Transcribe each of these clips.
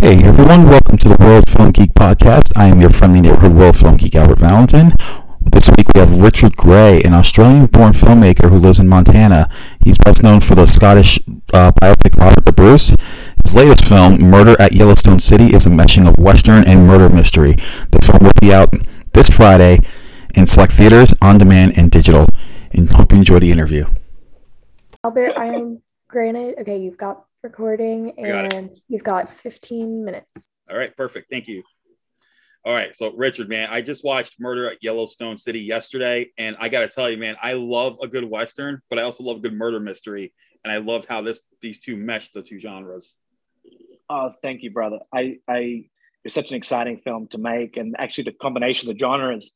Hey everyone, welcome to the World Film Geek Podcast. I am your friendly neighborhood World Film Geek, Albert Valentin. This week we have Richard Gray, an Australian-born filmmaker who lives in Montana. He's best known for the Scottish uh, biopic Robert the Bruce. His latest film, Murder at Yellowstone City, is a meshing of Western and murder mystery. The film will be out this Friday in select theaters, on demand, and digital. And hope you enjoy the interview. Albert, I am granted. Okay, you've got recording got and you've got 15 minutes. All right, perfect. Thank you. All right, so Richard, man, I just watched Murder at Yellowstone City yesterday, and I got to tell you, man, I love a good western, but I also love a good murder mystery, and I loved how this these two meshed the two genres. Oh, thank you, brother. I, I, it's such an exciting film to make, and actually, the combination of the genres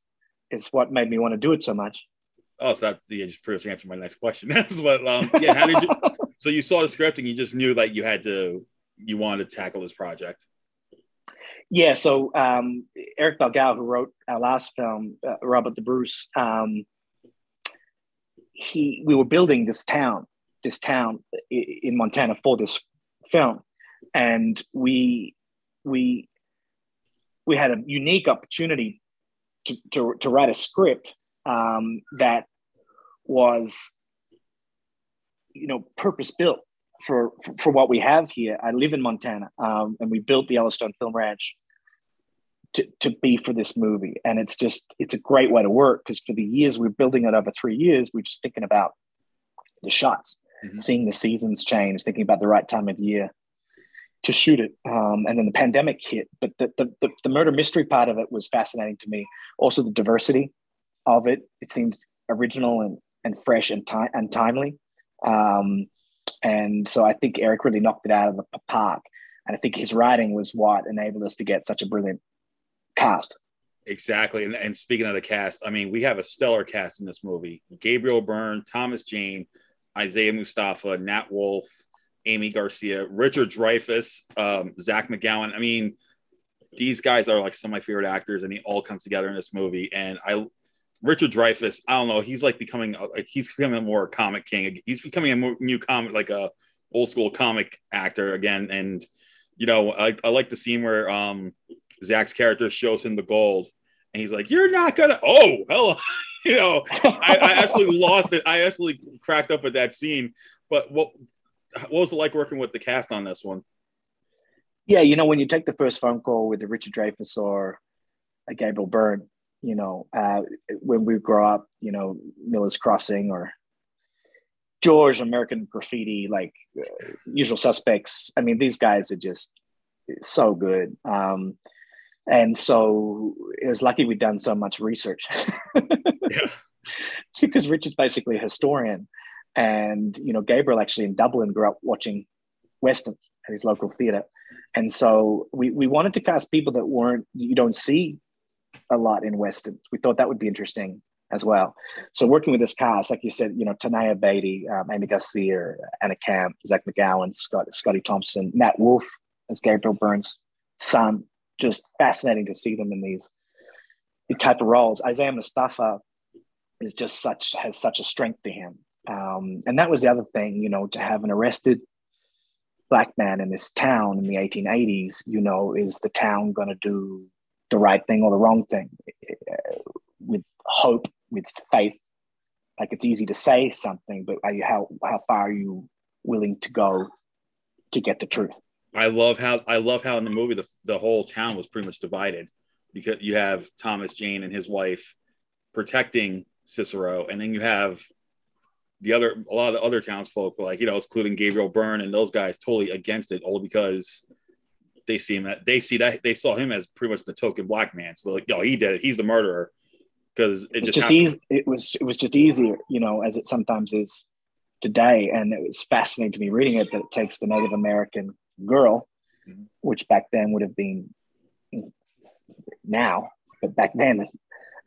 is what made me want to do it so much. Oh, so that yeah, just pretty much answered my next question. That's what, um, yeah. How did you? so you saw the script and you just knew that you had to, you wanted to tackle this project. Yeah. So um, Eric Belgau, who wrote our last film, uh, Robert the Bruce, um, he, we were building this town, this town in Montana for this film, and we, we, we had a unique opportunity to, to, to write a script um, that was you know purpose built for, for, for what we have here. I live in Montana, um, and we built the Yellowstone Film Ranch to, to be for this movie, and it's just it's a great way to work because for the years we're building it over three years, we're just thinking about the shots, mm-hmm. seeing the seasons change, thinking about the right time of year to shoot it, um, and then the pandemic hit. But the, the the the murder mystery part of it was fascinating to me. Also, the diversity of it. It seemed original and, and fresh and, ti- and timely. Um, and so I think Eric really knocked it out of the park. And I think his writing was what enabled us to get such a brilliant cast. Exactly. And, and speaking of the cast, I mean, we have a stellar cast in this movie Gabriel Byrne, Thomas Jane, Isaiah Mustafa, Nat Wolff, Aimee Garcia, Richard Dreyfuss, um, Zach McGowan. I mean, these guys are like some of my favorite actors, and they all come together in this movie. And I Richard Dreyfuss, I don't know, he's like becoming like he's becoming a more comic king. He's becoming a more, new comic, like a old school comic actor again. And you know, I, I like the scene where um Zach's character shows him the gold, and he's like, "You're not gonna." Oh, hello. you know, I, I absolutely lost it. I absolutely cracked up at that scene. But what what was it like working with the cast on this one? Yeah, you know, when you take the first phone call with the Richard Dreyfuss or a Gabriel Byrne, you know, uh, when we grow up, you know, Miller's Crossing or George, American Graffiti, like uh, Usual Suspects. I mean, these guys are just so good. Um, and so it was lucky we'd done so much research. yeah. Because Richard's basically a historian. And, you know, Gabriel actually in Dublin grew up watching Westerns at his local theater. And so we, we wanted to cast people that weren't, you don't see a lot in Weston. We thought that would be interesting as well. So working with this cast, like you said, you know, Tanaya Beatty, um, Aimee Garcia, Anna Camp, Zach McGowan, Scott, Scottie Thompson, Nat Wolff as Gabriel Byrne's son. Just fascinating to see them in these type of roles. Isaiah Mustafa is just such has such a strength to him, um, and that was the other thing, you know, to have an arrested black man in this town in the 1880s. You know, is the town going to do the right thing or the wrong thing with hope, with faith. Like it's easy to say something, but you, how how far are you willing to go to get the truth? I love how I love how in the movie the, the whole town was pretty much divided because you have Thomas Jane and his wife protecting Cicero, and then you have the other a lot of the other townsfolk, like you know, including Gabriel Byrne and those guys, totally against it, all because they see him that they see that they saw him as pretty much the token black man. So like, yo, he did it. He's the murderer because it just, just easy. It was it was just easier, you know, as it sometimes is today. And it was fascinating to me reading it that it takes the Native American girl, mm-hmm. which back then would have been now, but back then,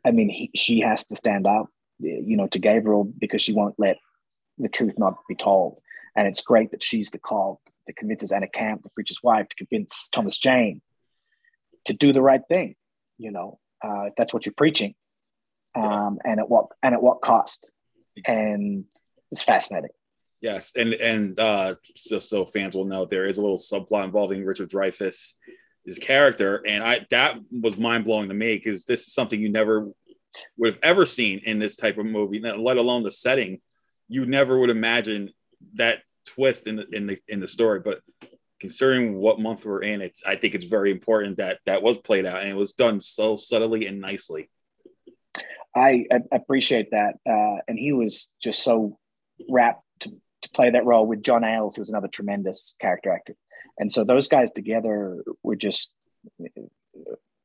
I mean, he, she has to stand up, you know, to Gabriel because she won't let the truth not be told. And it's great that she's the call that convinces Anna Camp, the preacher's wife, to convince Thomas Jane to do the right thing. You know, uh, if that's what you're preaching, um, and at what and at what cost. And it's fascinating. Yes, and and uh, just so fans will know, there is a little subplot involving Richard Dreyfuss, his character, and I that was mind blowing to me because this is something you never would have ever seen in this type of movie, let alone the setting. You never would imagine that twist in the in the in the story, but considering what month we're in, it's I think it's very important that that was played out and it was done so subtly and nicely. I, I appreciate that, uh, and he was just so wrapped to, to play that role with John Ayles, who was another tremendous character actor, and so those guys together were just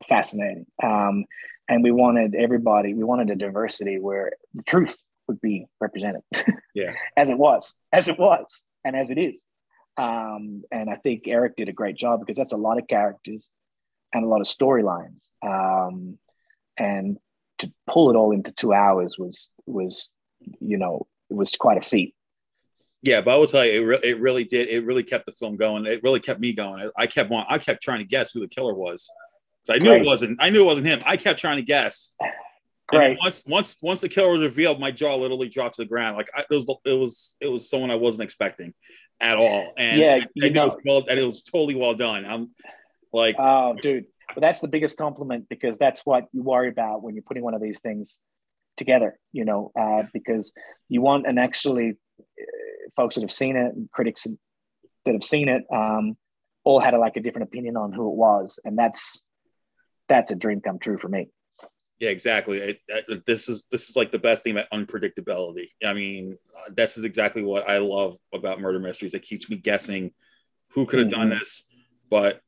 fascinating. Um, and we wanted everybody, we wanted a diversity where the truth would be represented. Yeah, as it was, as it was, and as it is. Um, and I think Eric did a great job because that's a lot of characters and a lot of storylines. Um, and to pull it all into two hours was was you know it was quite a feat. Yeah, but I will tell you, it, re- it really did. It really kept the film going. It really kept me going. I, I kept on. I kept trying to guess who the killer was. So I knew Great. it wasn't. I knew it wasn't him. I kept trying to guess. Great. once once once the killer was revealed, my jaw literally dropped to the ground. Like I, it was it was it was someone I wasn't expecting at all. And yeah, you know, it was well, and it was totally well done. I'm like, oh, dude, but that's the biggest compliment because that's what you worry about when you're putting one of these things together. You know, uh, because you want and actually, uh, folks that have seen it, and critics that have seen it, um, all had a, like a different opinion on who it was, and that's that's a dream come true for me. Yeah, exactly. It, it, this is this is like the best thing about unpredictability. I mean, this is exactly what I love about murder mysteries. It keeps me guessing who could have mm-hmm. done this. But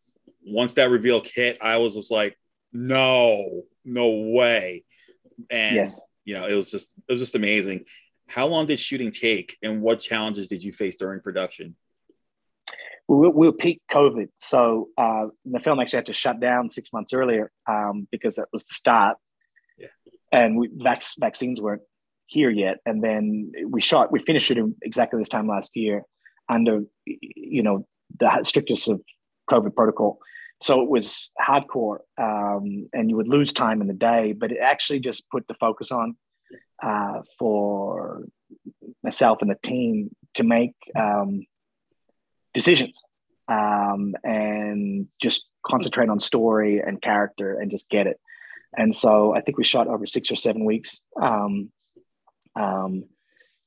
once that reveal hit, I was just like, no, no way. And yes. you know, it was just it was just amazing. How long did shooting take, and what challenges did you face during production? we, we were peak COVID. So uh, the film actually had to shut down six months earlier um, because that was the start. And we, vac- vaccines weren't here yet. And then we shot, we finished shooting exactly this time last year under, you know, the strictest of COVID protocol. So it was hardcore um, and you would lose time in the day, but it actually just put the focus on uh, for myself and the team to make um, decisions um, and just concentrate on story and character and just get it. And so I think we shot over six or seven weeks. Um, um,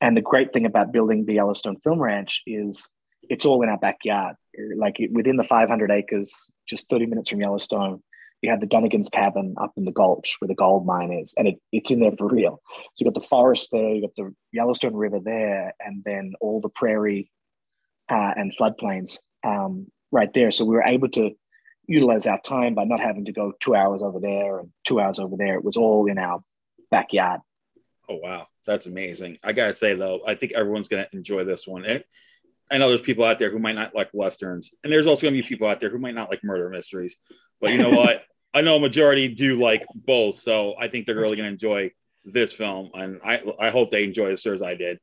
and the great thing about building the Yellowstone Film Ranch is it's all in our backyard. Like within the 500 acres, just 30 minutes from Yellowstone, you have the Dunnigan's cabin up in the gulch where the gold mine is, and it, it's in there for real. So you've got the forest there, you've got the Yellowstone River there, and then all the prairie uh, and floodplains um, right there. So we were able to utilize our time by not having to go two hours over there and two hours over there. It was all in our backyard. Oh wow, that's amazing! I gotta say though, I think everyone's gonna enjoy this one. And I know there's people out there who might not like westerns, and there's also gonna be people out there who might not like murder mysteries. But you know what? I know a majority do like both, so I think they're really gonna enjoy this film, and I I hope they enjoy it as as I did.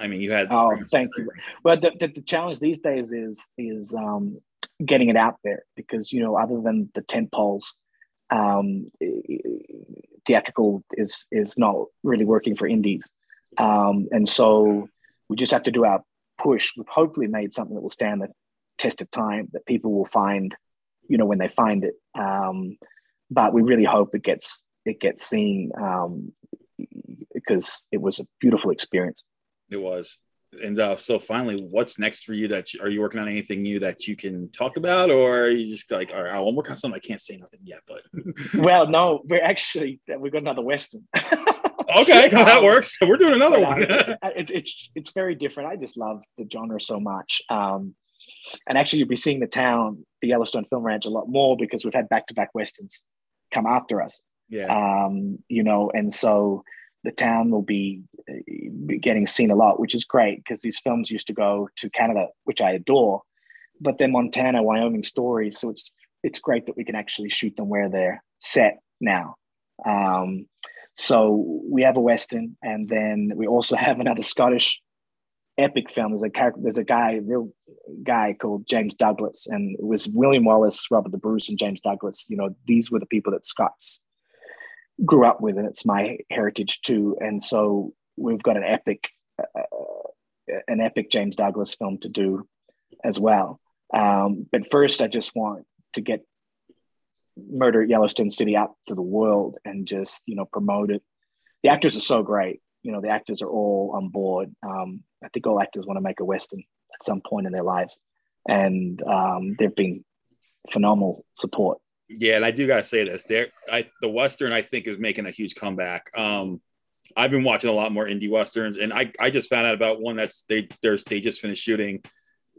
I mean, you had. Oh, thank you. Well, the, the, the, challenge these days is is um, getting it out there because you know, other than the tent poles, um, theatrical is is not really working for indies, um, and so we just have to do our push. We've hopefully made something that will stand the test of time that people will find, you know, when they find it. Um, but we really hope it gets it gets seen um, because it was a beautiful experience. It was. And uh, so finally, what's next for you? That you, are you working on anything new that you can talk about, or are you just like, all right, I'm working on something I can't say nothing yet? But well, no, we're actually we've got another western. okay, that works. We're doing another but, one. Uh, it's, it's it's very different. I just love the genre so much. Um, and actually, you'll be seeing the town, the Yellowstone Film Ranch, a lot more because we've had back to back westerns come after us. Yeah. Um, you know, and so the town will be getting seen a lot, which is great because these films used to go to Canada, which I adore, but they're Montana, Wyoming stories. So it's it's great that we can actually shoot them where they're set now. Um, so we have a western, and then we also have another Scottish epic film. There's a character, there's a guy, a real guy called James Douglas, and it was William Wallace, Robert the Bruce, and James Douglas. You know, these were the people that Scots grew up with, and it's my heritage too. And so we've got an epic uh, an epic James Douglas film to do as well. Um, but first, I just want to get Murder at Yellowstone City out to the world and just you know promote it. The actors are so great. You know, the actors are all on board. Um, I think all actors want to make a western at some point in their lives, and um, they've been phenomenal support. Yeah, and I do gotta say this: there, I the western I think is making a huge comeback. Um, I've been watching a lot more indie westerns, and I I just found out about one that's they there's they just finished shooting.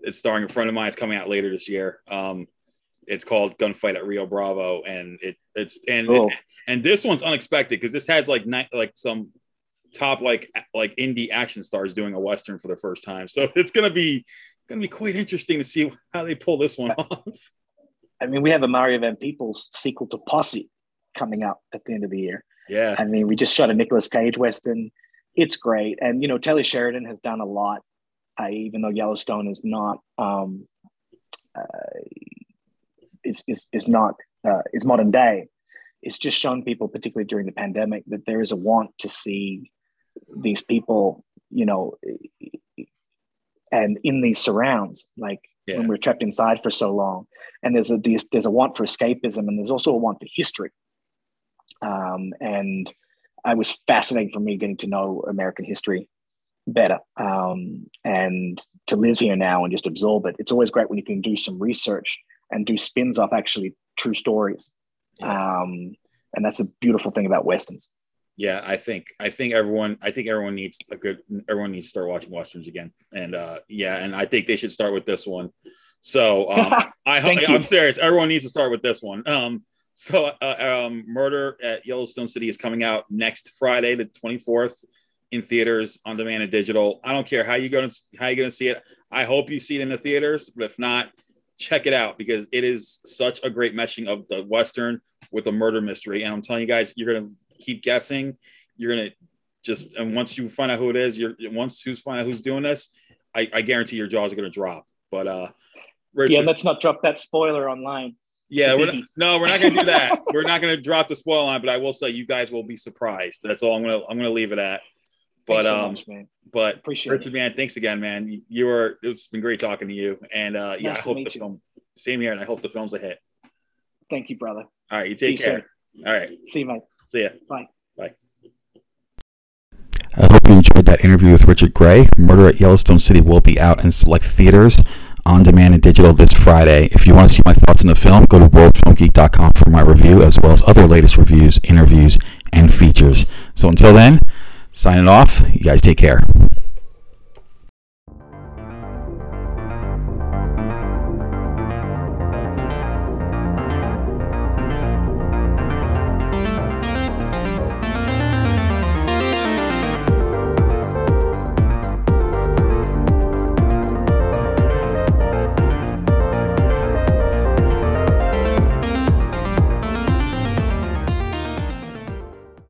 It's starring a friend of mine. It's coming out later this year. Um, it's called Gunfight at Rio Bravo, and it it's and Cool. and this one's unexpected because this has like ni- like some top like like indie action stars doing a western for the first time. So it's gonna be gonna be quite interesting to see how they pull this one off. I mean, we have a Mario Van Peebles sequel to Posse coming up at the end of the year. Yeah, I mean, we just shot a Nicolas Cage Western. It's great. And, you know, Taylor Sheridan has done a lot, uh, even though Yellowstone is not, um, uh, is, is, is not, uh, is modern day. It's just shown people, particularly during the pandemic, that there is a want to see these people, you know, and in these surrounds, like Yeah. when we're trapped inside for so long. And there's a there's, there's a want for escapism, and there's also a want for history. Um, and it was fascinating for me getting to know American history better um, and to live here now and just absorb it. It's always great when you can do some research and do spins off actually true stories. Um, and that's a beautiful thing about westerns. yeah. I think I think everyone I think everyone needs a good everyone needs to start watching westerns again. And uh, yeah, and I think they should start with this one. So um, I. I'm serious. Everyone needs to start with this one. Um, so uh, um, Murder at Yellowstone City is coming out next Friday, the 24th, in theaters, on demand, and digital. I don't care how you going to how you going to see it. I hope you see it in the theaters, but if not, check it out because it is such a great meshing of the western with a murder mystery. And I'm telling you guys, you're gonna keep guessing. You're gonna just and once you find out who it is, you're once who's find out who's doing this, I, I guarantee your jaws are gonna drop. But uh, Richard, yeah, let's not drop that spoiler online. Yeah, we're not, no, we're not going to do that. we're not going to drop the spoil line, but I will say you guys will be surprised. That's all I'm going to I'm going to leave it at. But so um, much, man. but Appreciate Richard, it. man, thanks again, man. You, you were it's been great talking to you, and uh, yeah, Nice I hope the you. film. Same here, and I hope the film's a hit. Thank you, brother. All right, you See take you care. All right, See you, mate. see ya. Bye. Bye. I hope you enjoyed that interview with Richard Gray. Murder at Yellowstone City will be out in select theaters on demand and digital this Friday. If you want to see my thoughts on the film, go to worldfilmgeek.com for my review, as well as other latest reviews, interviews, and features. So until then, signing off. You guys take care.